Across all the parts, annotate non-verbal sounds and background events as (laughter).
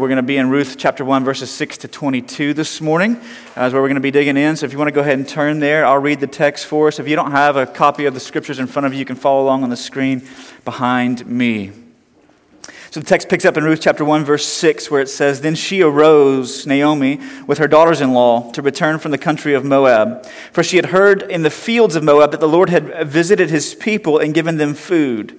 We're going to be in Ruth chapter 1, verses 6 to 22 this morning, uh, is where we're going to be digging in. So if you want to go ahead and turn there, I'll read the text for us. If you don't have a copy of the scriptures in front of you, you can follow along on the screen behind me. So the text picks up in Ruth chapter 1, verse 6, where it says, Then she arose, Naomi, with her daughters in law, to return from the country of Moab. For she had heard in the fields of Moab that the Lord had visited his people and given them food.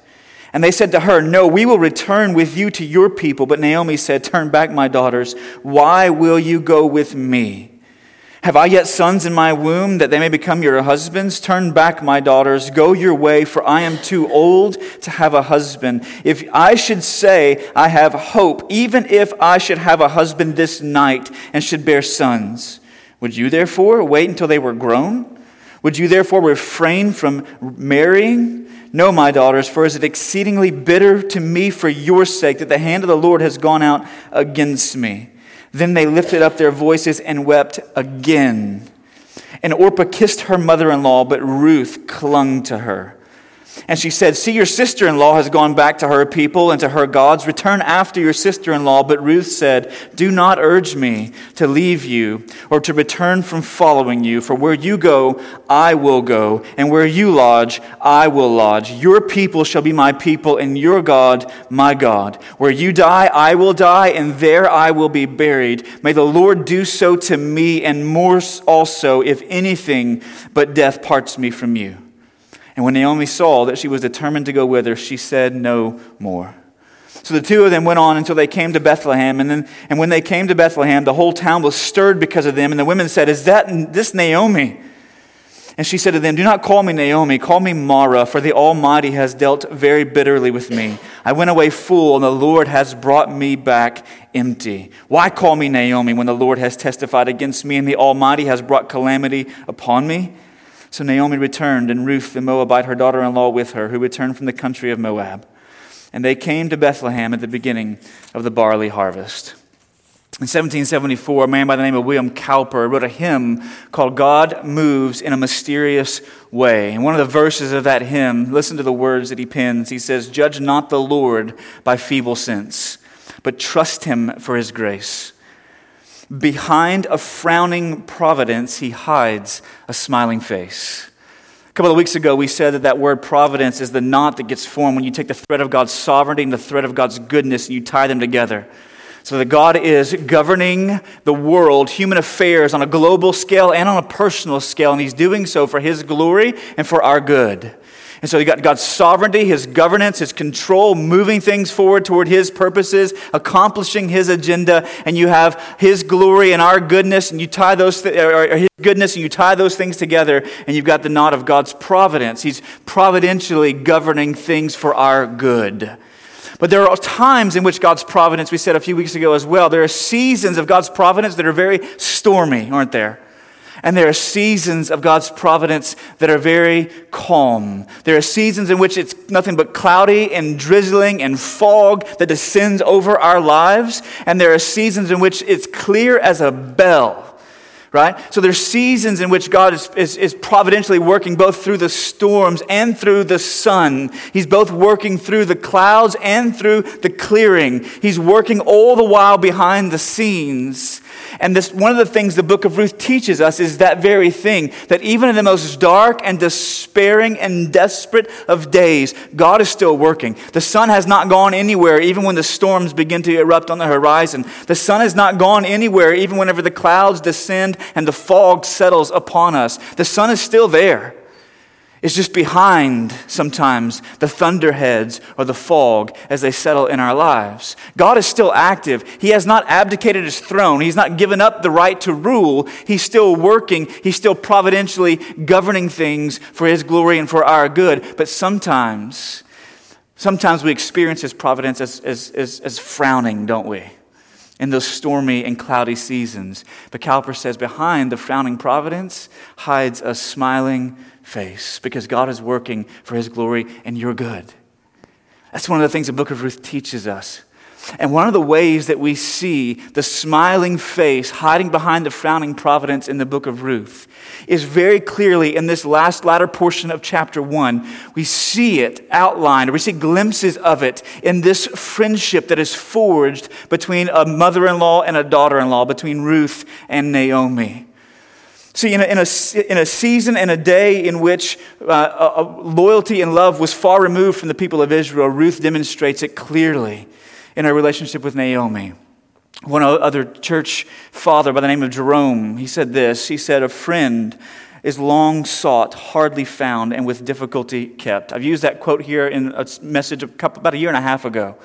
And they said to her, No, we will return with you to your people. But Naomi said, Turn back, my daughters. Why will you go with me? Have I yet sons in my womb that they may become your husbands? Turn back, my daughters. Go your way, for I am too old to have a husband. If I should say I have hope, even if I should have a husband this night and should bear sons, would you therefore wait until they were grown? Would you therefore refrain from marrying? No, my daughters, for is it exceedingly bitter to me for your sake that the hand of the Lord has gone out against me? Then they lifted up their voices and wept again. And Orpah kissed her mother in law, but Ruth clung to her. And she said, See, your sister in law has gone back to her people and to her gods. Return after your sister in law. But Ruth said, Do not urge me to leave you or to return from following you. For where you go, I will go. And where you lodge, I will lodge. Your people shall be my people, and your God, my God. Where you die, I will die, and there I will be buried. May the Lord do so to me, and more also, if anything but death parts me from you. And when Naomi saw that she was determined to go with her, she said no more. So the two of them went on until they came to Bethlehem. And, then, and when they came to Bethlehem, the whole town was stirred because of them. And the women said, Is that this Naomi? And she said to them, Do not call me Naomi, call me Mara, for the Almighty has dealt very bitterly with me. I went away full, and the Lord has brought me back empty. Why call me Naomi when the Lord has testified against me, and the Almighty has brought calamity upon me? So Naomi returned, and Ruth the Moabite, her daughter in law, with her, who returned from the country of Moab. And they came to Bethlehem at the beginning of the barley harvest. In 1774, a man by the name of William Cowper wrote a hymn called God Moves in a Mysterious Way. And one of the verses of that hymn, listen to the words that he pens. He says, Judge not the Lord by feeble sense, but trust him for his grace. Behind a frowning providence, he hides a smiling face. A couple of weeks ago, we said that that word providence is the knot that gets formed when you take the thread of God's sovereignty and the thread of God's goodness and you tie them together. So that God is governing the world, human affairs, on a global scale and on a personal scale, and He's doing so for His glory and for our good. And so you got God's sovereignty, His governance, His control, moving things forward toward His purposes, accomplishing His agenda, and you have His glory and our goodness, and you tie those th- or His goodness, and you tie those things together, and you've got the knot of God's providence. He's providentially governing things for our good. But there are times in which God's providence, we said a few weeks ago as well, there are seasons of God's providence that are very stormy, aren't there? And there are seasons of God's providence that are very calm. There are seasons in which it's nothing but cloudy and drizzling and fog that descends over our lives. And there are seasons in which it's clear as a bell right? So there's seasons in which God is, is, is, providentially working both through the storms and through the sun. He's both working through the clouds and through the clearing. He's working all the while behind the scenes. And this, one of the things the book of Ruth teaches us is that very thing that even in the most dark and despairing and desperate of days, God is still working. The sun has not gone anywhere, even when the storms begin to erupt on the horizon. The sun has not gone anywhere, even whenever the clouds descend and the fog settles upon us. The sun is still there is just behind sometimes the thunderheads or the fog as they settle in our lives. God is still active. He has not abdicated his throne. He's not given up the right to rule. He's still working. He's still providentially governing things for his glory and for our good. But sometimes, sometimes we experience his providence as, as, as, as frowning, don't we? in those stormy and cloudy seasons. But Cowper says, behind the frowning providence hides a smiling face because God is working for his glory and your good. That's one of the things the book of Ruth teaches us. And one of the ways that we see the smiling face hiding behind the frowning providence in the book of Ruth is very clearly in this last latter portion of chapter one. We see it outlined, or we see glimpses of it in this friendship that is forged between a mother in law and a daughter in law, between Ruth and Naomi. See, in a, in a, in a season and a day in which uh, loyalty and love was far removed from the people of Israel, Ruth demonstrates it clearly in her relationship with Naomi. One other church father by the name of Jerome, he said this. He said, A friend is long sought, hardly found, and with difficulty kept. I've used that quote here in a message about a year and a half ago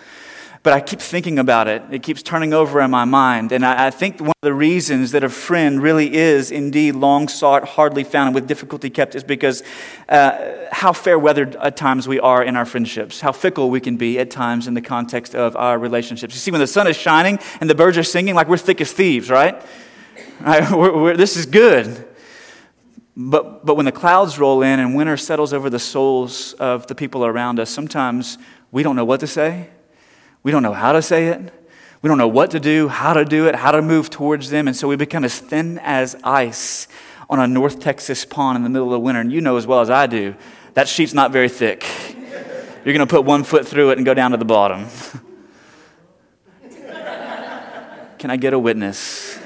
but I keep thinking about it. It keeps turning over in my mind. And I, I, think one of the reasons that a friend really is indeed long sought, hardly found, and with difficulty kept is because uh, how fair weathered at times we are in our friendships, how fickle we can be at times in the context of our relationships. You see, when the sun is shining and the birds are singing, like we're thick as thieves, right? (laughs) right? We're, we're, this is good. But, but when the clouds roll in and winter settles over the souls of the people around us, sometimes we don't know what to say we don't know how to say it. We don't know what to do, how to do it, how to move towards them. And so we become as thin as ice on a North Texas pond in the middle of the winter. And you know as well as I do, that sheet's not very thick. You're going to put one foot through it and go down to the bottom. (laughs) Can I get a witness?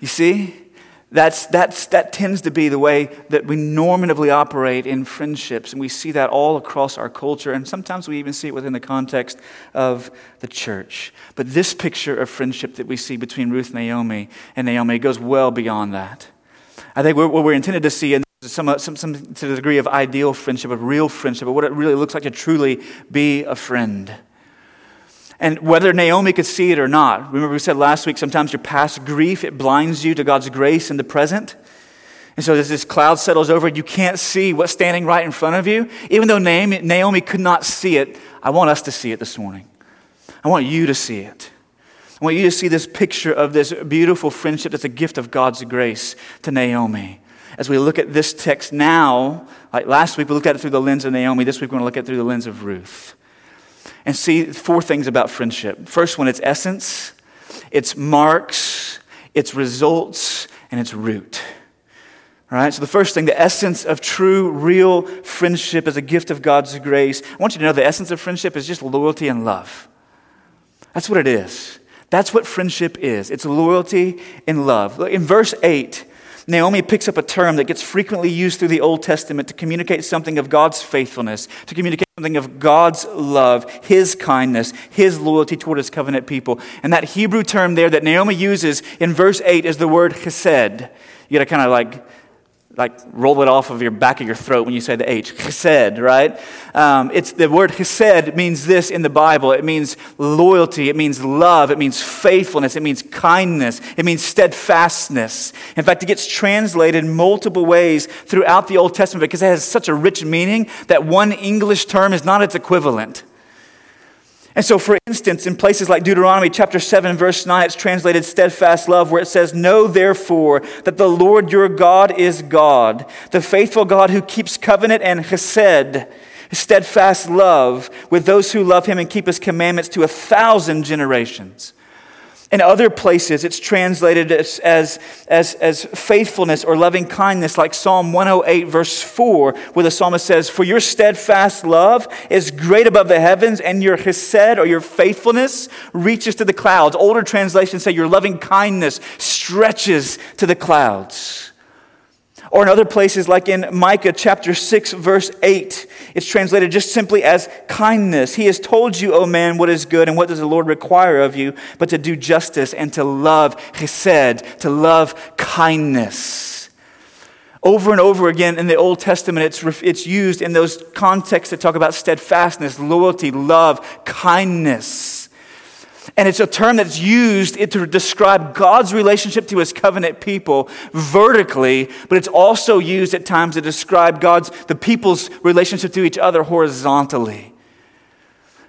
You see? That's, that's, that tends to be the way that we normatively operate in friendships, and we see that all across our culture, and sometimes we even see it within the context of the church. But this picture of friendship that we see between Ruth and Naomi and Naomi goes well beyond that. I think what we're intended to see in some, some, some to the degree of ideal friendship, of real friendship, of what it really looks like to truly be a friend. And whether Naomi could see it or not, remember we said last week, sometimes your past grief, it blinds you to God's grace in the present. And so as this cloud settles over, you can't see what's standing right in front of you. Even though Naomi, could not see it, I want us to see it this morning. I want you to see it. I want you to see this picture of this beautiful friendship that's a gift of God's grace to Naomi. As we look at this text now, like last week we looked at it through the lens of Naomi, this week we're going to look at it through the lens of Ruth and see four things about friendship. First one, its essence, its marks, its results, and its root. All right, so the first thing, the essence of true, real friendship is a gift of God's grace. I want you to know the essence of friendship is just loyalty and love. That's what it is. That's what friendship is. It's loyalty and love. In verse 8, Naomi picks up a term that gets frequently used through the Old Testament to communicate something of God's faithfulness, to communicate something of God's love, His kindness, His loyalty toward His covenant people. And that Hebrew term there that Naomi uses in verse 8 is the word chesed. You got to kind of like like roll it off of your back of your throat when you say the H. Chesed, right? Um, it's the word chesed means this in the Bible. It means loyalty. It means love. It means faithfulness. It means kindness. It means steadfastness. In fact, it gets translated multiple ways throughout the Old Testament because it has such a rich meaning that one English term is not its equivalent. And so, for instance, in places like Deuteronomy chapter 7, verse 9, it's translated steadfast love, where it says, Know therefore that the Lord your God is God, the faithful God who keeps covenant and chesed, steadfast love with those who love him and keep his commandments to a thousand generations. In other places, it's translated as, as, as, as, faithfulness or loving kindness, like Psalm 108, verse 4, where the psalmist says, For your steadfast love is great above the heavens, and your chesed or your faithfulness reaches to the clouds. Older translations say, Your loving kindness stretches to the clouds. Or in other places, like in Micah chapter 6, verse 8, it's translated just simply as kindness. He has told you, O man, what is good and what does the Lord require of you, but to do justice and to love chesed, to love kindness. Over and over again in the Old Testament, it's, it's used in those contexts that talk about steadfastness, loyalty, love, kindness. And it's a term that's used to describe God's relationship to his covenant people vertically, but it's also used at times to describe God's, the people's relationship to each other horizontally.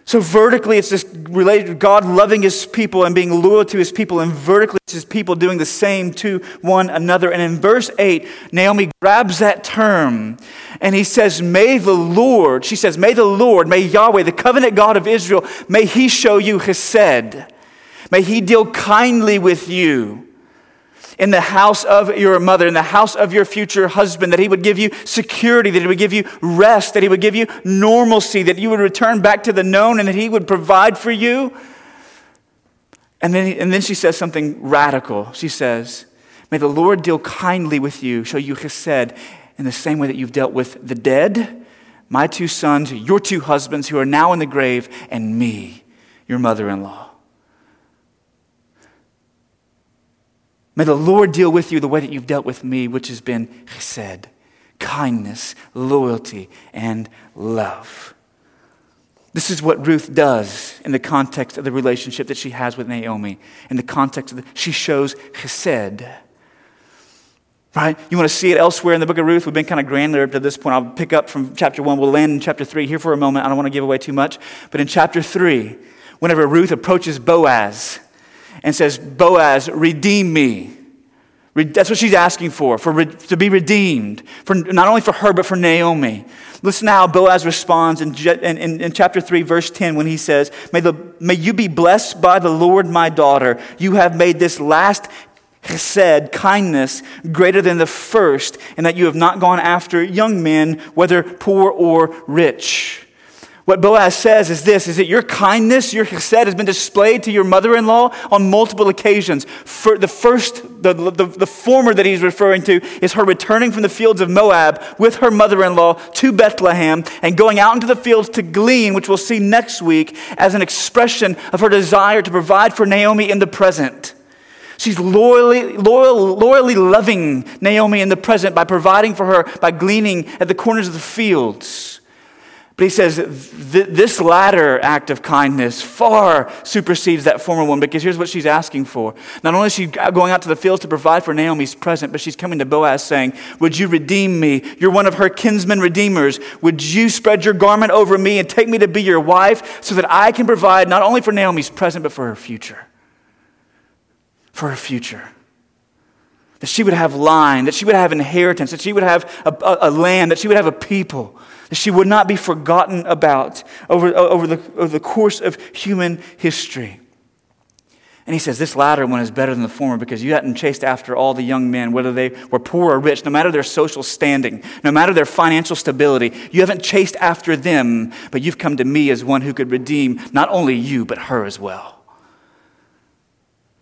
So, vertically, it's this related to God loving his people and being loyal to his people, and vertically, it's his people doing the same to one another. And in verse 8, Naomi grabs that term and he says, May the Lord, she says, May the Lord, may Yahweh, the covenant God of Israel, may he show you chesed. May he deal kindly with you in the house of your mother, in the house of your future husband, that he would give you security, that he would give you rest, that he would give you normalcy, that you would return back to the known, and that he would provide for you. And then, and then she says something radical. She says, May the Lord deal kindly with you, show you chesed, in the same way that you've dealt with the dead, my two sons, your two husbands who are now in the grave, and me, your mother in law. May the Lord deal with you the way that you've dealt with me, which has been chesed, kindness, loyalty, and love. This is what Ruth does in the context of the relationship that she has with Naomi. In the context of the, she shows chesed. Right? You want to see it elsewhere in the book of Ruth? We've been kind of granular up to this point. I'll pick up from chapter 1. We'll land in chapter 3 here for a moment. I don't want to give away too much. But in chapter 3, whenever Ruth approaches Boaz, and says, Boaz, redeem me. That's what she's asking for, for to be redeemed, for, not only for her, but for Naomi. Listen to how Boaz responds in, in, in, chapter 3, verse 10, when he says, may, the, may you be blessed by the Lord, my daughter. You have made this last chesed kindness greater than the first, and that you have not gone after young men, whether poor or rich. What Boaz says is this, is that your kindness, your chesed has been displayed to your mother-in-law on multiple occasions. For the first, the, the, the former that he's referring to is her returning from the fields of Moab with her mother-in-law to Bethlehem and going out into the fields to glean, which we'll see next week as an expression of her desire to provide for Naomi in the present. She's loyally, loyal, loyally loving Naomi in the present by providing for her by gleaning at the corners of the fields. But he says this latter act of kindness far supersedes that former one because here's what she's asking for. Not only is she going out to the fields to provide for Naomi's present, but she's coming to Boaz saying, Would you redeem me? You're one of her kinsman redeemers. Would you spread your garment over me and take me to be your wife so that I can provide not only for Naomi's present, but for her future? For her future that she would have line, that she would have inheritance, that she would have a, a, a, land, that she would have a people, that she would not be forgotten about over, over, the, over the course of human history. And he says, This latter one is better than the former because you hadn't chased after all the young men, whether they were poor or rich, no matter their social standing, no matter their financial stability. You haven't chased after them, but you've come to me as one who could redeem not only you, but her as well.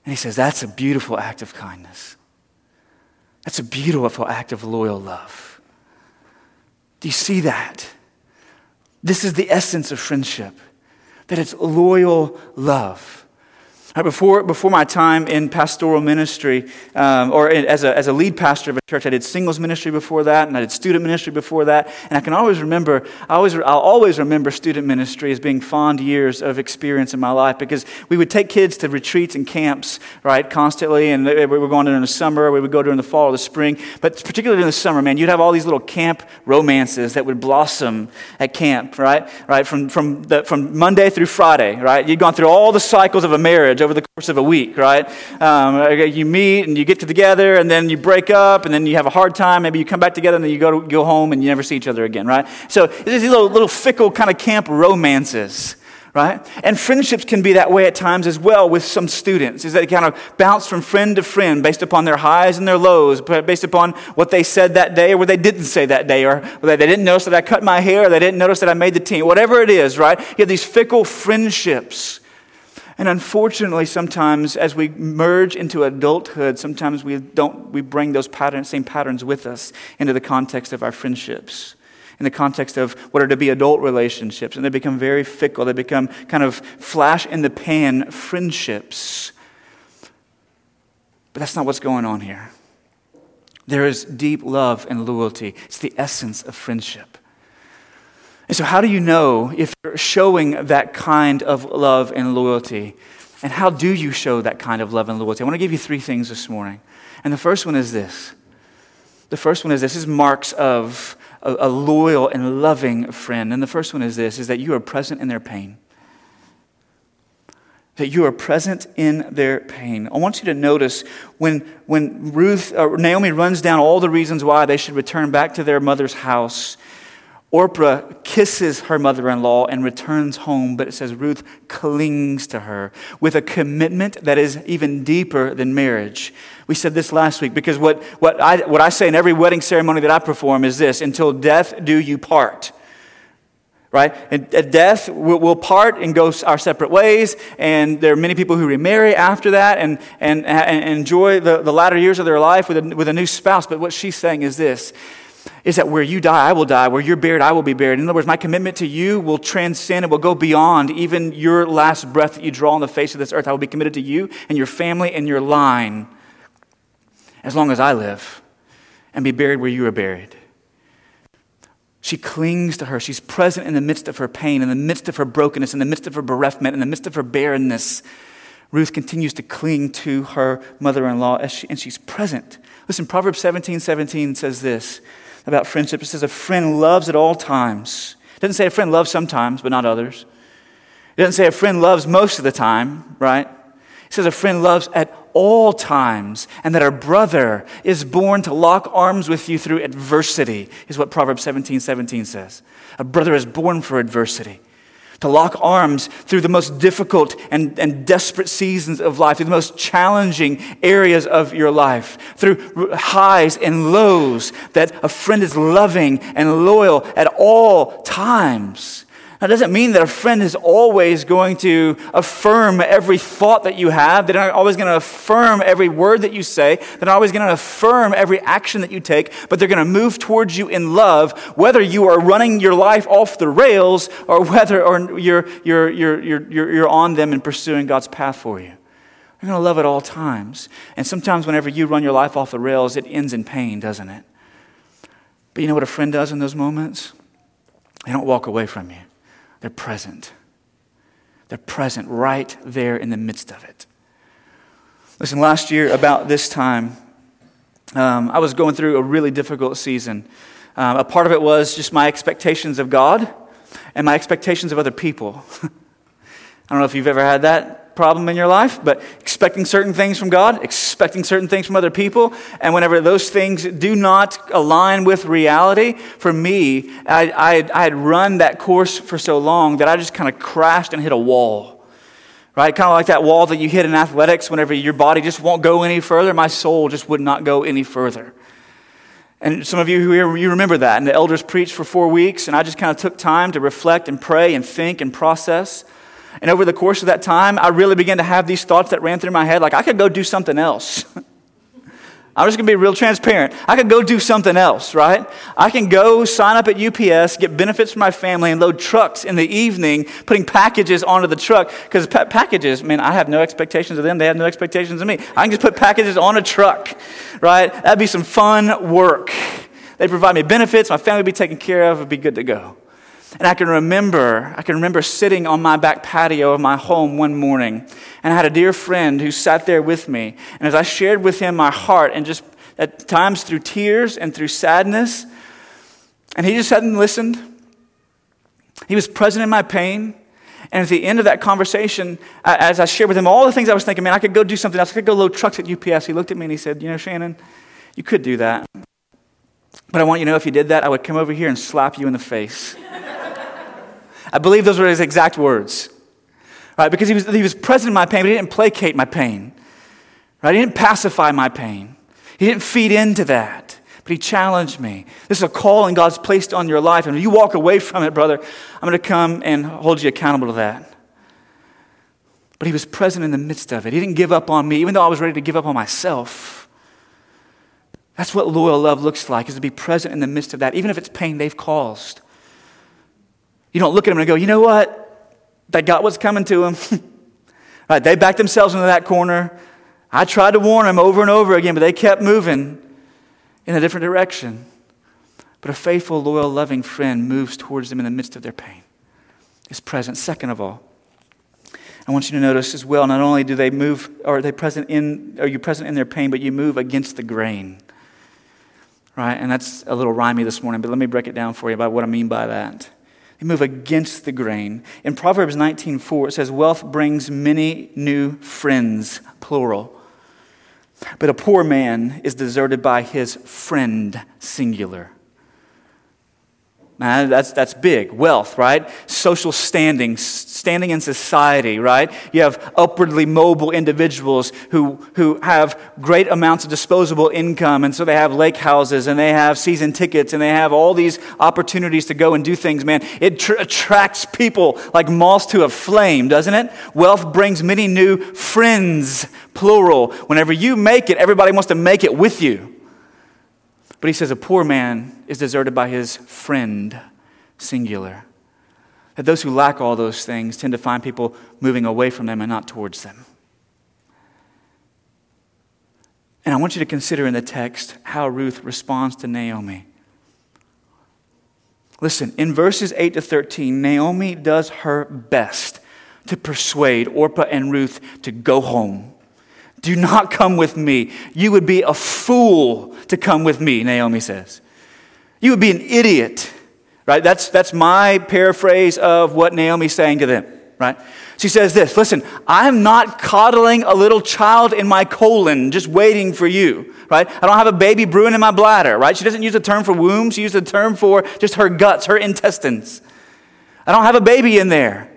And he says, That's a beautiful act of kindness. That's a beautiful act of loyal love. Do you see that? This is the essence of friendship, that it's loyal love. Right, before, before my time in pastoral ministry, um, or as, a, as a lead pastor of a church, I did singles ministry before that, and I did student ministry before that. And I can always remember, I always, I'll always remember student ministry as being fond years of experience in my life because we would take kids to retreats and camps, right, constantly. And we were going during the summer, we would go during the fall or the spring. But particularly in the summer, man, you'd have all these little camp romances that would blossom at camp, right? Right, from, from, the, from Monday through Friday, right? You'd gone through all the cycles of a marriage over the course of a week, right? Um, you meet and you get together and then you break up and then you have a hard time. Maybe you come back together and then you go, to, go home and you never see each other again, right? So it's these little, little fickle kind of camp romances right? And friendships can be that way at times as well with some students, is that they kind of bounce from friend to friend based upon their highs and their lows, based upon what they said that day or what they didn't say that day, or they didn't notice that I cut my hair, or they didn't notice that I made the team, whatever it is, right? You have these fickle friendships. And unfortunately, sometimes as we merge into adulthood, sometimes we don't we bring those patterns, same patterns with us into the context of our friendships, in the context of what are to be adult relationships, and they become very fickle. They become kind of flash in the pan friendships. But that's not what's going on here. There is deep love and loyalty. It's the essence of friendship. And so, how do you know if you're showing that kind of love and loyalty? And how do you show that kind of love and loyalty? I want to give you three things this morning. And the first one is this. The first one is this, this is marks of a, a loyal and loving friend. And the first one is this is that you are present in their pain. that you are present in their pain. I want you to notice when, when Ruth, or Naomi runs down all the reasons why they should return back to their mother's house. Orpah kisses her mother in law and returns home, but it says Ruth clings to her with a commitment that is even deeper than marriage. We said this last week because what, what, I, what I say in every wedding ceremony that I perform is this until death do you part right? And at death, we'll, part and go our separate ways. And there are many people who remarry after that and, and, and enjoy the, the latter years of their life with a, with a new spouse. But what she's saying is this is that where you die, I will die. Where you're buried, I will be buried. In other words, my commitment to you will transcend and will go beyond even your last breath that you draw on the face of this earth. I will be committed to you and your family and your line as long as I live and be buried where you are buried. She clings to her. She's present in the midst of her pain, in the midst of her brokenness, in the midst of her bereavement, in the midst of her barrenness. Ruth continues to cling to her mother in law, and she's present. Listen, Proverbs 17 17 says this about friendship. It says, A friend loves at all times. It doesn't say a friend loves sometimes, but not others. It doesn't say a friend loves most of the time, right? It says a friend loves at all times, and that our brother is born to lock arms with you through adversity, is what Proverbs 17 17 says. A brother is born for adversity. To lock arms through the most difficult and, and desperate seasons of life, through the most challenging areas of your life, through highs and lows, that a friend is loving and loyal at all times. That doesn't mean that a friend is always going to affirm every thought that you have. They're not always going to affirm every word that you say. They're not always going to affirm every action that you take, but they're going to move towards you in love, whether you are running your life off the rails or whether or you're, you're, you're, you're, you're on them and pursuing God's path for you. They're going to love at all times. And sometimes, whenever you run your life off the rails, it ends in pain, doesn't it? But you know what a friend does in those moments? They don't walk away from you. They're present. They're present right there in the midst of it. Listen, last year, about this time, um, I was going through a really difficult season. Um, a part of it was just my expectations of God and my expectations of other people. (laughs) I don't know if you've ever had that problem in your life, but expecting certain things from God, expecting certain things from other people, and whenever those things do not align with reality, for me, I, I, I had run that course for so long that I just kind of crashed and hit a wall. Right? Kind of like that wall that you hit in athletics whenever your body just won't go any further. My soul just would not go any further. And some of you who here, you remember that. And the elders preached for four weeks, and I just kind of took time to reflect and pray and think and process. And over the course of that time, I really began to have these thoughts that ran through my head like, I could go do something else. (laughs) I'm just to be real transparent. I could go do something else, right? I can go sign up at UPS, get benefits for my family, and load trucks in the evening, putting packages onto the truck. Because pa- packages, man, I have no expectations of them. They have no expectations of me. I can just put packages on a truck, right? That'd be some fun work. They provide me benefits. My family would be taken care of. It'd be good to go. And I can remember, I can remember sitting on my back patio of my home one morning, and I had a dear friend who sat there with me. And as I shared with him my heart, and just at times through tears and through sadness, and he just and listened. He was present in my pain. And at the end of that conversation, as I shared with him all the things I was thinking, man, I could go do something else. I could go load trucks at UPS. He looked at me and he said, You know, Shannon, you could do that. But I want you to know if you did that, I would come over here and slap you in the face. I believe those were his exact words. Right? Because he was, he was present in my pain, but he didn't placate my pain. Right? He didn't pacify my pain. He didn't feed into that. But he challenged me. This is a calling God's placed on your life. And if you walk away from it, brother, I'm going to come and hold you accountable to that. But he was present in the midst of it. He didn't give up on me, even though I was ready to give up on myself. That's what loyal love looks like, is to be present in the midst of that, even if it's pain they've caused. You don't look at them and go, you know what? They got what's coming to them. (laughs) right, they backed themselves into that corner. I tried to warn them over and over again, but they kept moving in a different direction. But a faithful, loyal, loving friend moves towards them in the midst of their pain. Is present. Second of all, I want you to notice as well, not only do they move, or are they present in, are you present in their pain, but you move against the grain. Right? And that's a little rhymy this morning, but let me break it down for you about what I mean by that. They move against the grain. In Proverbs 19:4 it says wealth brings many new friends, plural. But a poor man is deserted by his friend, singular. Man, that's, that's big. Wealth, right? Social standing, standing in society, right? You have upwardly mobile individuals who, who have great amounts of disposable income, and so they have lake houses, and they have season tickets, and they have all these opportunities to go and do things, man. It tr- attracts people like moths to a flame, doesn't it? Wealth brings many new friends, plural. Whenever you make it, everybody wants to make it with you. But he says a poor man is deserted by his friend, singular. That those who lack all those things tend to find people moving away from them and not towards them. And I want you to consider in the text how Ruth responds to Naomi. Listen, in verses 8 to 13, Naomi does her best to persuade Orpah and Ruth to go home. Do not come with me. You would be a fool to come with me, Naomi says. You would be an idiot, right? That's, that's my paraphrase of what Naomi's saying to them, right? She says this Listen, I'm not coddling a little child in my colon just waiting for you, right? I don't have a baby brewing in my bladder, right? She doesn't use the term for womb, she uses the term for just her guts, her intestines. I don't have a baby in there.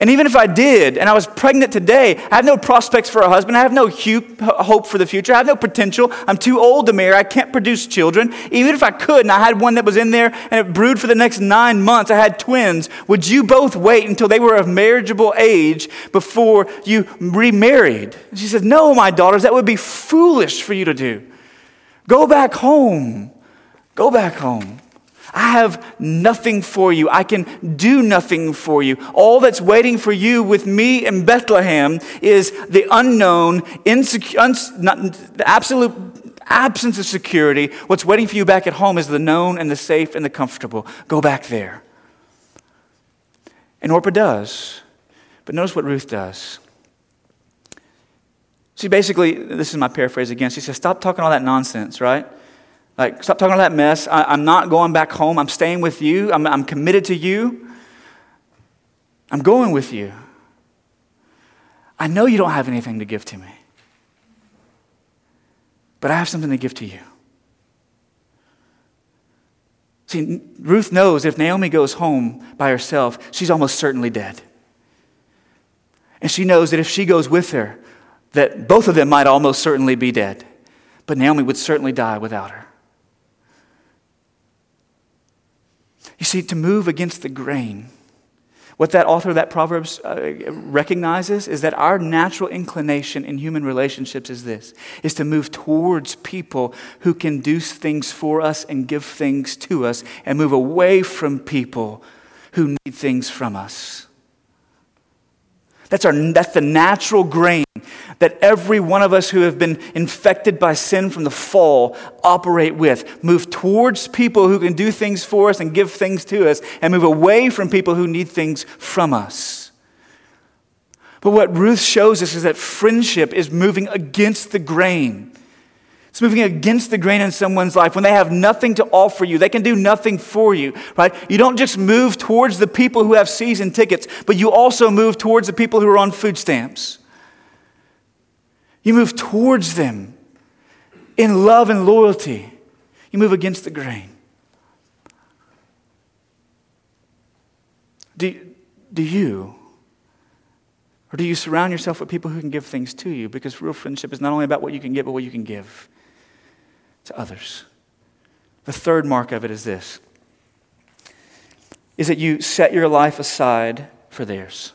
And even if I did, and I was pregnant today, I have no prospects for a husband. I have no hope for the future. I have no potential. I'm too old to marry. I can't produce children. Even if I could, and I had one that was in there and it brewed for the next nine months, I had twins. Would you both wait until they were of marriageable age before you remarried? And she says, No, my daughters, that would be foolish for you to do. Go back home. Go back home. I have nothing for you. I can do nothing for you. All that's waiting for you with me in Bethlehem is the unknown, insecure, uns, not, the absolute absence of security. What's waiting for you back at home is the known and the safe and the comfortable. Go back there. And Orpah does. But notice what Ruth does. She basically, this is my paraphrase again, she says, Stop talking all that nonsense, right? Like, stop talking all that mess. I, am not going back home. I'm staying with you. I'm, I'm committed to you. I'm going with you. I know you don't have anything to give to me, but I have something to give to you. See, Ruth knows if Naomi goes home by herself, she's almost certainly dead. And she knows that if she goes with her, that both of them might almost certainly be dead. But Naomi would certainly die without her. You see, to move against the grain, what that author of that Proverbs uh, recognizes is that our natural inclination in human relationships is this is to move towards people who can do things for us and give things to us and move away from people who need things from us. That's, our, that's the natural grain that every one of us who have been infected by sin from the fall operate with. Move towards people who can do things for us and give things to us, and move away from people who need things from us. But what Ruth shows us is that friendship is moving against the grain. It's moving against the grain in someone's life when they have nothing to offer you. They can do nothing for you, right? You don't just move towards the people who have season tickets, but you also move towards the people who are on food stamps. You move towards them in love and loyalty. You move against the grain. Do, do you? Or do you surround yourself with people who can give things to you? Because real friendship is not only about what you can get, but what you can give to others. The third mark of it is this is that you set your life aside for theirs.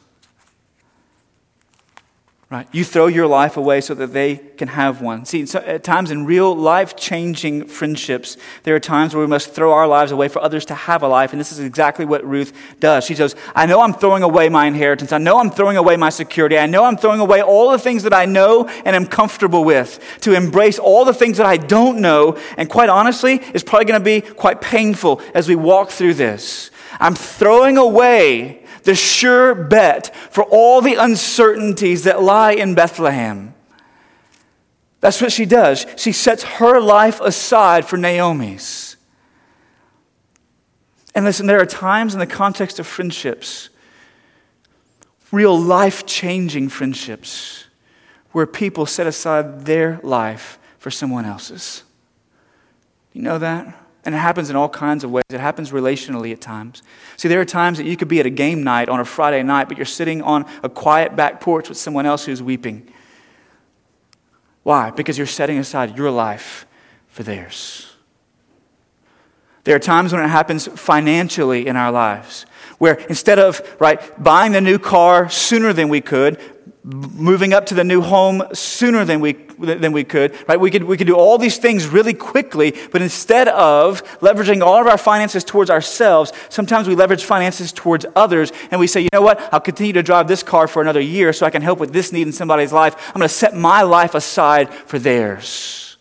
Right? You throw your life away so that they can have one. See, so at times in real life changing friendships, there are times where we must throw our lives away for others to have a life. And this is exactly what Ruth does. She says, I know I'm throwing away my inheritance. I know I'm throwing away my security. I know I'm throwing away all the things that I know and am comfortable with to embrace all the things that I don't know. And quite honestly, it's probably going to be quite painful as we walk through this. I'm throwing away the sure bet for all the uncertainties that lie in Bethlehem. That's what she does. She sets her life aside for Naomi's. And listen, there are times in the context of friendships, real life changing friendships, where people set aside their life for someone else's. You know that? And it happens in all kinds of ways. It happens relationally at times. See, there are times that you could be at a game night on a Friday night, but you're sitting on a quiet back porch with someone else who's weeping. Why? Because you're setting aside your life for theirs. There are times when it happens financially in our lives, where instead of right buying the new car sooner than we could, moving up to the new home sooner than we, than we could, right? We could, we could do all these things really quickly, but instead of leveraging all of our finances towards ourselves, sometimes we leverage finances towards others and we say, you know what? I'll continue to drive this car for another year so I can help with this need in somebody's life. I'm going to set my life aside for theirs.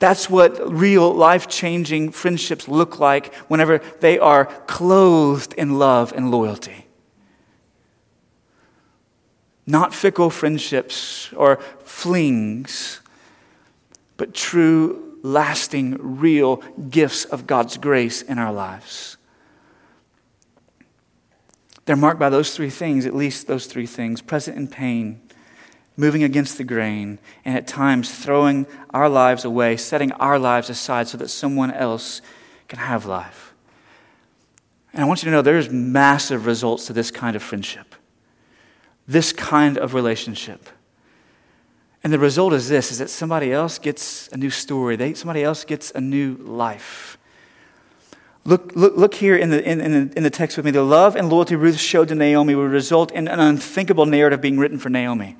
That's what real life changing friendships look like whenever they are clothed in love and loyalty. Not fickle friendships or flings, but true, lasting, real gifts of God's grace in our lives. They're marked by those three things, at least those three things present in pain, moving against the grain, and at times throwing our lives away, setting our lives aside so that someone else can have life. And I want you to know there's massive results to this kind of friendship this kind of relationship. And the result is this is that somebody else gets a new story. They, somebody else gets a new life. Look, look, look here in the, in, in, the, in the text with me. The love and loyalty Ruth showed to Naomi would result in an unthinkable narrative being written for Naomi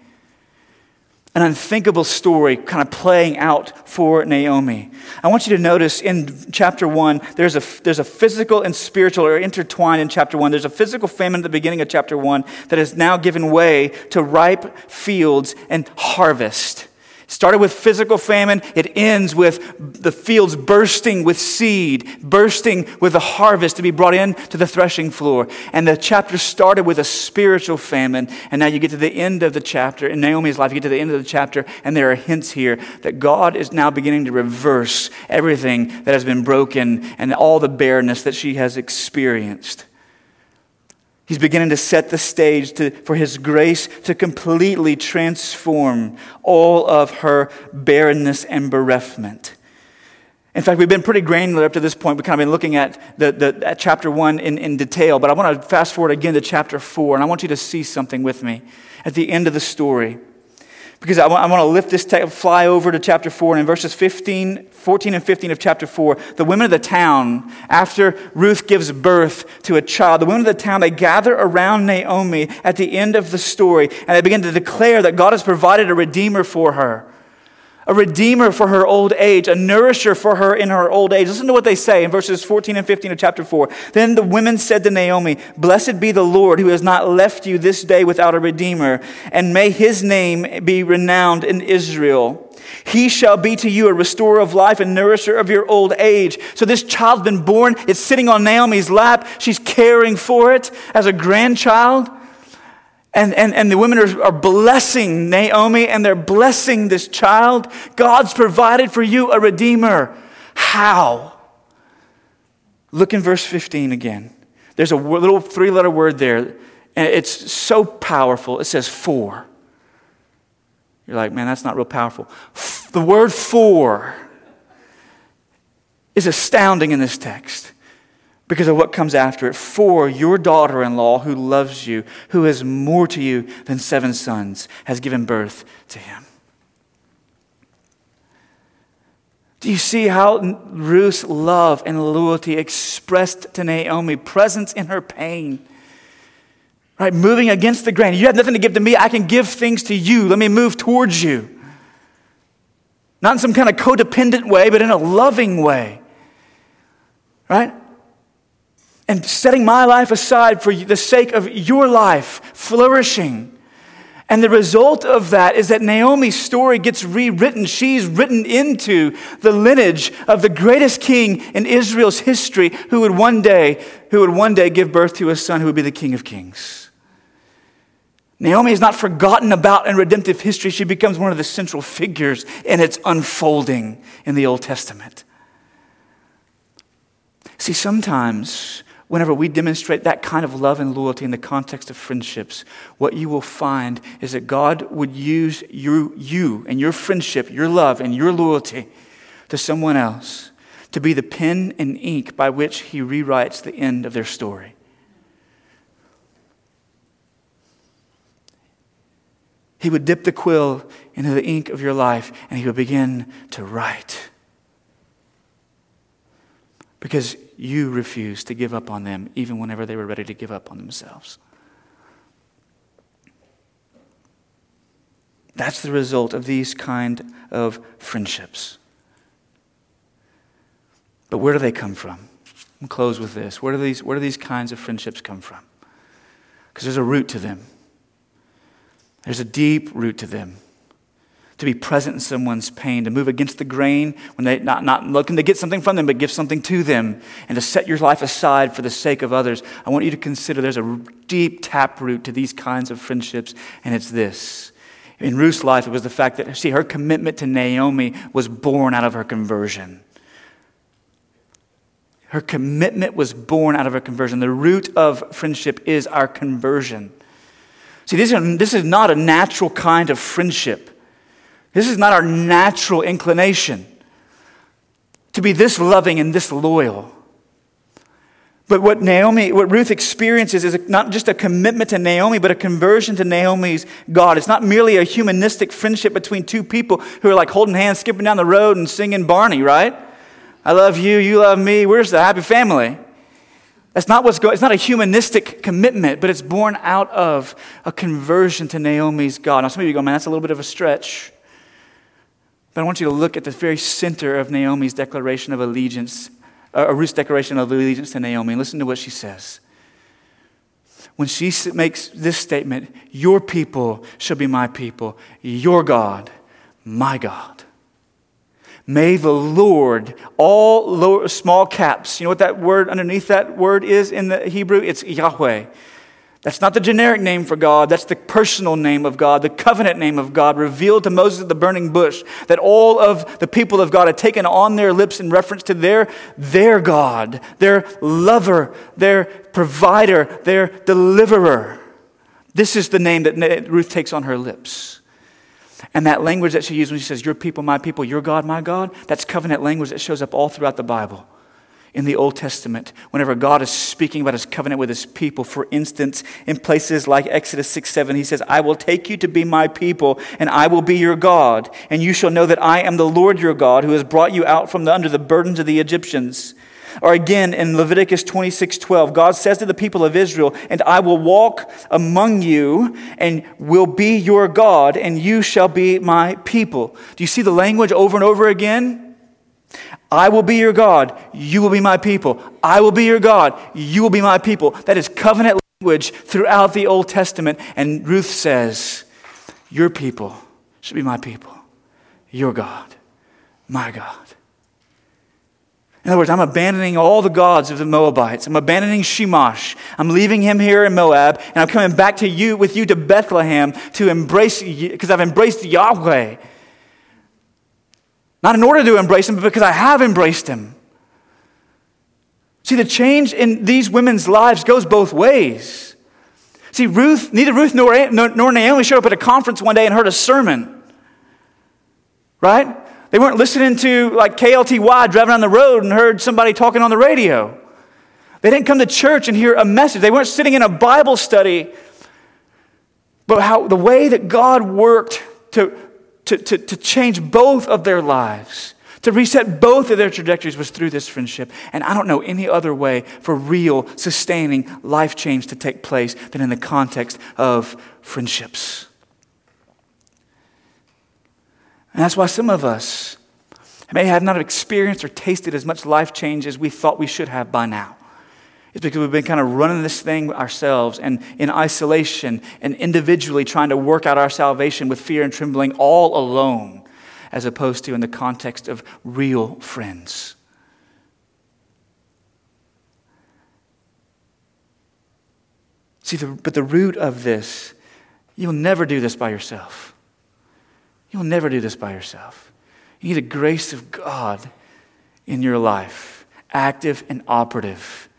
an unthinkable story kind of playing out for Naomi. I want you to notice in chapter one, there's a, there's a physical and spiritual are intertwined in chapter one. There's a physical famine at the beginning of chapter one that has now given way to ripe fields and harvest. Started with physical famine, it ends with the fields bursting with seed, bursting with the harvest to be brought in to the threshing floor. And the chapter started with a spiritual famine, and now you get to the end of the chapter, in Naomi's life, you get to the end of the chapter, and there are hints here that God is now beginning to reverse everything that has been broken and all the barrenness that she has experienced. He's beginning to set the stage to, for His grace to completely transform all of her barrenness and bereft. In fact, we've been pretty granular up to this point. We've kind of been looking at, the, the, at chapter one in, in detail, but I want to fast forward again to chapter four, and I want you to see something with me at the end of the story because I want, I want to lift this, fly over to chapter 4, and in verses 15, 14 and 15 of chapter 4, the women of the town, after Ruth gives birth to a child, the women of the town, they gather around Naomi at the end of the story, and they begin to declare that God has provided a redeemer for her a redeemer for her old age, a nourisher for her in her old age. Listen to what they say in verses 14 and 15 of chapter 4. Then the women said to Naomi, Blessed be the Lord who has not left you this day without a redeemer, and may his name be renowned in Israel. He shall be to you a restorer of life and nourisher of your old age. So this child's been born. It's sitting on Naomi's lap. She's caring for it as a grandchild. And, and, and the women are, are blessing Naomi and they're blessing this child. God's provided for you a redeemer. How? Look in verse 15 again. There's a little three letter word there, and it's so powerful. It says for. You're like, man, that's not real powerful. The word for is astounding in this text because of what comes after it. For your daughter in law, who loves you, who is more to you than seven sons, has given birth to him. Do you see how Ruth's love and loyalty expressed to Naomi, presence in her pain? Right, moving against the grain. You have nothing to give to me. I can give things to you. Let me move towards you. Not in some kind of codependent way, but in a loving way. Right? And setting my life aside for the sake of your life flourishing. And the result of that is that Naomi's story gets rewritten. She's written into the lineage of the greatest king in Israel's history who would one day, who would one day give birth to a son who would be the king of kings. Naomi is not forgotten about in redemptive history. She becomes one of the central figures in its unfolding in the Old Testament. See, sometimes whenever we demonstrate that kind of love and loyalty in the context of friendships, what you will find is that God would use you, you and your friendship, your love, and your loyalty to someone else to be the pen and ink by which He rewrites the end of their story. He would dip the quill into the ink of your life and he would begin to write. Because you refused to give up on them even whenever they were ready to give up on themselves. That's the result of these kind of friendships. But where do they come from? I'll close with this. Where do these, where do these kinds of friendships come from? Because there's a root to them. There's a deep root to them. To be present in someone's pain, to move against the grain when they're not, not looking to get something from them, but give something to them, and to set your life aside for the sake of others. I want you to consider there's a deep tap root to these kinds of friendships, and it's this. In Ruth's life, it was the fact that, see, her commitment to Naomi was born out of her conversion. Her commitment was born out of her conversion. The root of friendship is our conversion. See, this is, this is not a natural kind of friendship. This is not our natural inclination to be this loving and this loyal. But what Naomi, what Ruth experiences is not just a commitment to Naomi, but a conversion to Naomi's God. It's not merely a humanistic friendship between two people who are like holding hands, skipping down the road, and singing Barney, right? I love you, you love me. Where's the happy family? That's not what's going. It's not a humanistic commitment, but it's born out of a conversion to Naomi's God. Now, some of you go, man, that's a little bit of a stretch. But I want you to look at the very center of Naomi's declaration of allegiance, uh, Ruth's declaration of allegiance to Naomi. Listen to what she says. When she makes this statement, Your people shall be my people, your God, my God. May the Lord, all lower, small caps, you know what that word underneath that word is in the Hebrew? It's Yahweh. That's not the generic name for God. That's the personal name of God, the covenant name of God, revealed to Moses at the burning bush, that all of the people of God had taken on their lips in reference to their, their God, their lover, their provider, their deliverer. This is the name that Ruth takes on her lips. And that language that she used when she says, Your people, my people, your God, my God, that's covenant language that shows up all throughout the Bible. In the Old Testament, whenever God is speaking about his covenant with his people, for instance, in places like Exodus 6 7, he says, I will take you to be my people, and I will be your God, and you shall know that I am the Lord your God, who has brought you out from the, under the burdens of the Egyptians. Or again in Leviticus 26 12, God says to the people of Israel, And I will walk among you and will be your God, and you shall be my people. Do you see the language over and over again? I will be your God, you will be my people. I will be your God, you will be my people. That is covenant language throughout the Old Testament. And Ruth says, Your people should be my people, your God, my God. In other words, I'm abandoning all the gods of the Moabites. I'm abandoning Shemash. I'm leaving him here in Moab, and I'm coming back to you with you to Bethlehem to embrace because I've embraced Yahweh. Not in order to embrace him, but because I have embraced him. See, the change in these women's lives goes both ways. See, Ruth, neither Ruth nor, nor Naomi showed up at a conference one day and heard a sermon. Right? They weren't listening to like KLTY driving on the road and heard somebody talking on the radio. They didn't come to church and hear a message. They weren't sitting in a Bible study. But how the way that God worked to, to, to, to change both of their lives, to reset both of their trajectories, was through this friendship. And I don't know any other way for real, sustaining life change to take place than in the context of friendships. And that's why some of us may have not experienced or tasted as much life change as we thought we should have by now. It's because we've been kind of running this thing ourselves and in isolation and individually trying to work out our salvation with fear and trembling all alone, as opposed to in the context of real friends. See, the, but the root of this, you'll never do this by yourself. You'll never do this by yourself. You need the grace of God in your life active and operative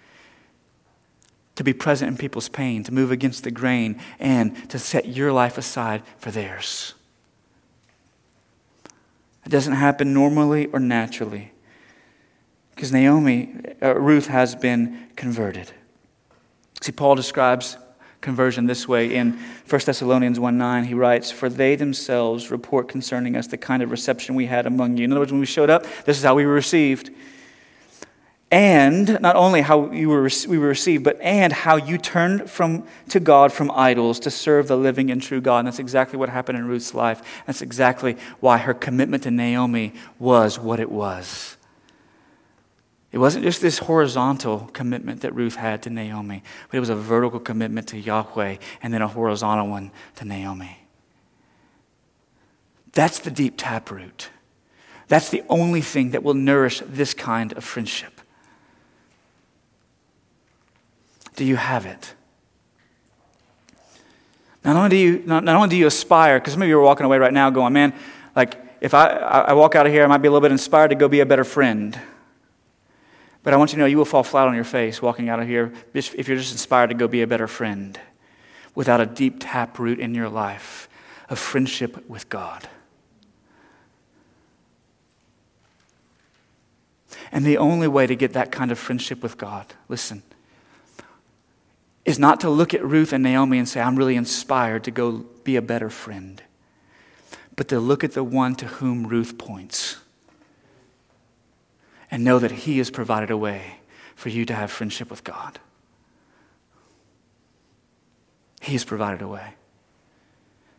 to be present in people's pain, to move against the grain, and to set your life aside for theirs. It doesn't happen normally or naturally because Naomi, uh, Ruth has been converted. See, Paul describes conversion this way in 1 Thessalonians 1 9. He writes, For they themselves report concerning us the kind of reception we had among you. In other words, when we showed up, this is how we were received. And not only how you were, we were received, but and how you turned from, to God from idols to serve the living and true God. And that's exactly what happened in Ruth's life. That's exactly why her commitment to Naomi was what it was. It wasn't just this horizontal commitment that Ruth had to Naomi, but it was a vertical commitment to Yahweh and then a horizontal one to Naomi. That's the deep taproot. That's the only thing that will nourish this kind of friendship. Do you have it? Not only do you, not, not only do you aspire, because some of you are walking away right now going, man, like if I, I walk out of here, I might be a little bit inspired to go be a better friend. But I want you to know you will fall flat on your face walking out of here if you're just inspired to go be a better friend without a deep tap root in your life of friendship with God. And the only way to get that kind of friendship with God, listen, is not to look at Ruth and Naomi and say, I'm really inspired to go be a better friend, but to look at the one to whom Ruth points and know that He has provided a way for you to have friendship with God. He has provided a way.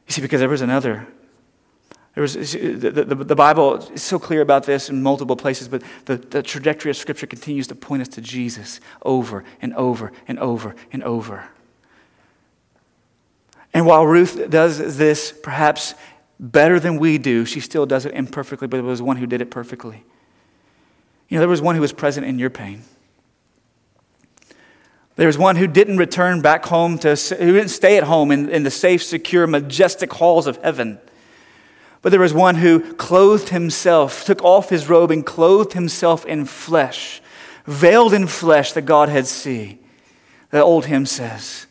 You see, because there was another. There was, the, the, the Bible is so clear about this in multiple places, but the, the trajectory of Scripture continues to point us to Jesus over and over and over and over. And while Ruth does this perhaps better than we do, she still does it imperfectly, but there was one who did it perfectly. You know, there was one who was present in your pain. There was one who didn't return back home to, who didn't stay at home in, in the safe, secure, majestic halls of heaven. But there was one who clothed himself, took off his robe and clothed himself in flesh, veiled in flesh the Godhead see, the old hymn says.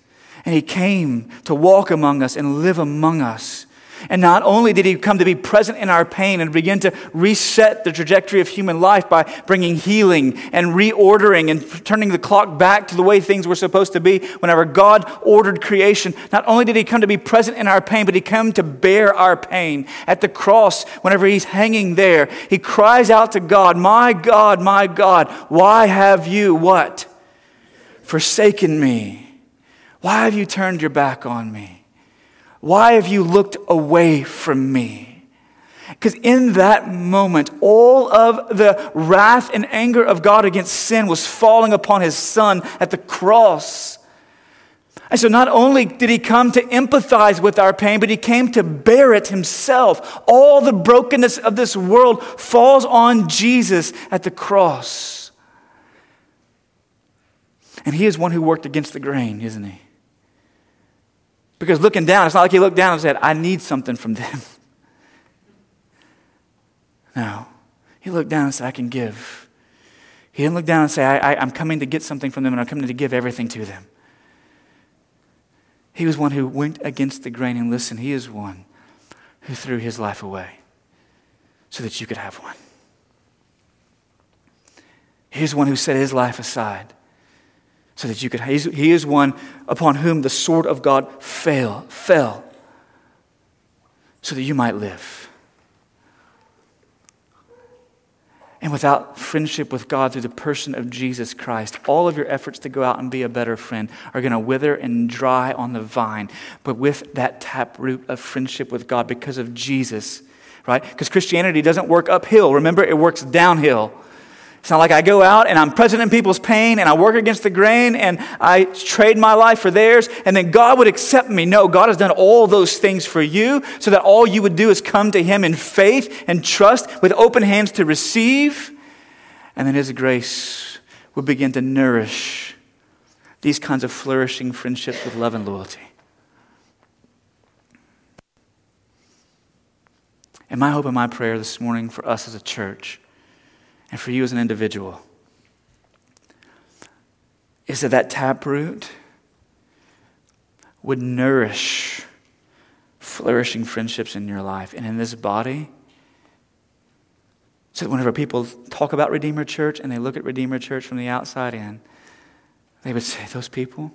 And he came to walk among us and live among us. And not only did he come to be present in our pain and begin to reset the trajectory of human life by bringing healing and reordering and turning the clock back to the way things were supposed to be whenever God ordered creation, not only did he come to be present in our pain, but he came to bear our pain. At the cross, whenever he's hanging there, he cries out to God, My God, my God, why have you what? Forsaken me. Why have you turned your back on me? Why have you looked away from me? Because in that moment, all of the wrath and anger of God against sin was falling upon his son at the cross. And so, not only did he come to empathize with our pain, but he came to bear it himself. All the brokenness of this world falls on Jesus at the cross. And he is one who worked against the grain, isn't he? Because looking down, it's not like he looked down and said, I need something from them. (laughs) No. He looked down and said, I can give. He didn't look down and say, I, am coming to get something from them and I'm coming to give everything to them. He was one who went against the grain and listened. He is one who threw his life away so that you could have one. He's one who set his life aside so that you could. He is one upon whom the sword of God fell, fell, so that you might live. And without friendship with God through the person of Jesus Christ, all of your efforts to go out and be a better friend are going to wither and dry on the vine. But with that tap root of friendship with God because of Jesus, right? Because Christianity doesn't work uphill. Remember, it works downhill. It's not like I go out and I'm present in people's pain and I work against the grain and I trade my life for theirs and then God would accept me. No, God has done all those things for you so that all you would do is come to Him in faith and trust with open hands to receive. And then His grace would begin to nourish these kinds of flourishing friendships with love and loyalty. And my hope and my prayer this morning for us as a church and for you as an individual is that that taproot would nourish flourishing friendships in your life and in this body. So that whenever people talk about Redeemer Church and they look at Redeemer Church from the outside in, they would say, Those people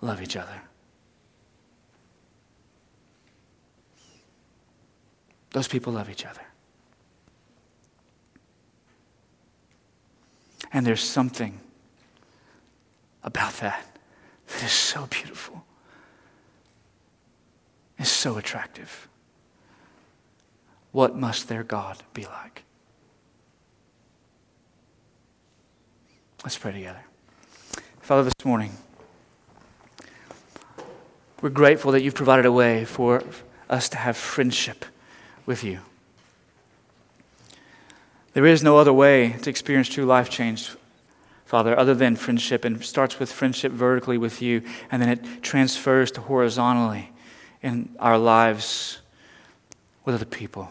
love each other. Those people love each other. And there's something about that that is so beautiful, is so attractive. What must their God be like? Let's pray together. Father, this morning, we're grateful that you've provided a way for us to have friendship with you. There is no other way to experience true life change, Father, other than friendship, and it starts with friendship vertically with you, and then it transfers to horizontally in our lives with other people.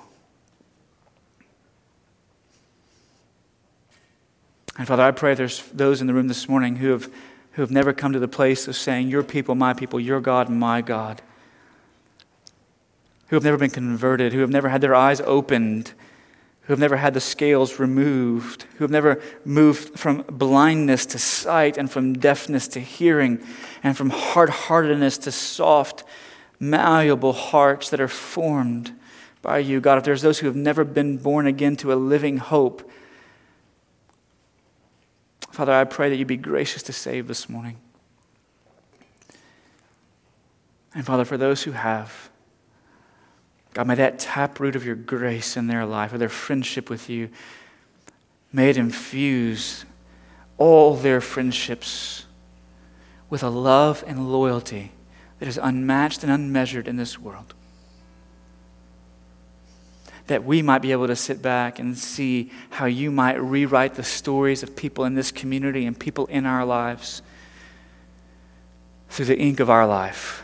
And Father, I pray there's those in the room this morning who have, who have never come to the place of saying, Your people, my people, your God, my God. Who have never been converted, who have never had their eyes opened who have never had the scales removed, who have never moved from blindness to sight and from deafness to hearing and from hard heartedness to soft, malleable hearts that are formed by you. God, if there's those who have never been born again to a living hope, Father, I pray that you be gracious to save this morning. And Father, for those who have, God, may that taproot of your grace in their life, or their friendship with you, may it infuse all their friendships with a love and loyalty that is unmatched and unmeasured in this world. That we might be able to sit back and see how you might rewrite the stories of people in this community and people in our lives through the ink of our life.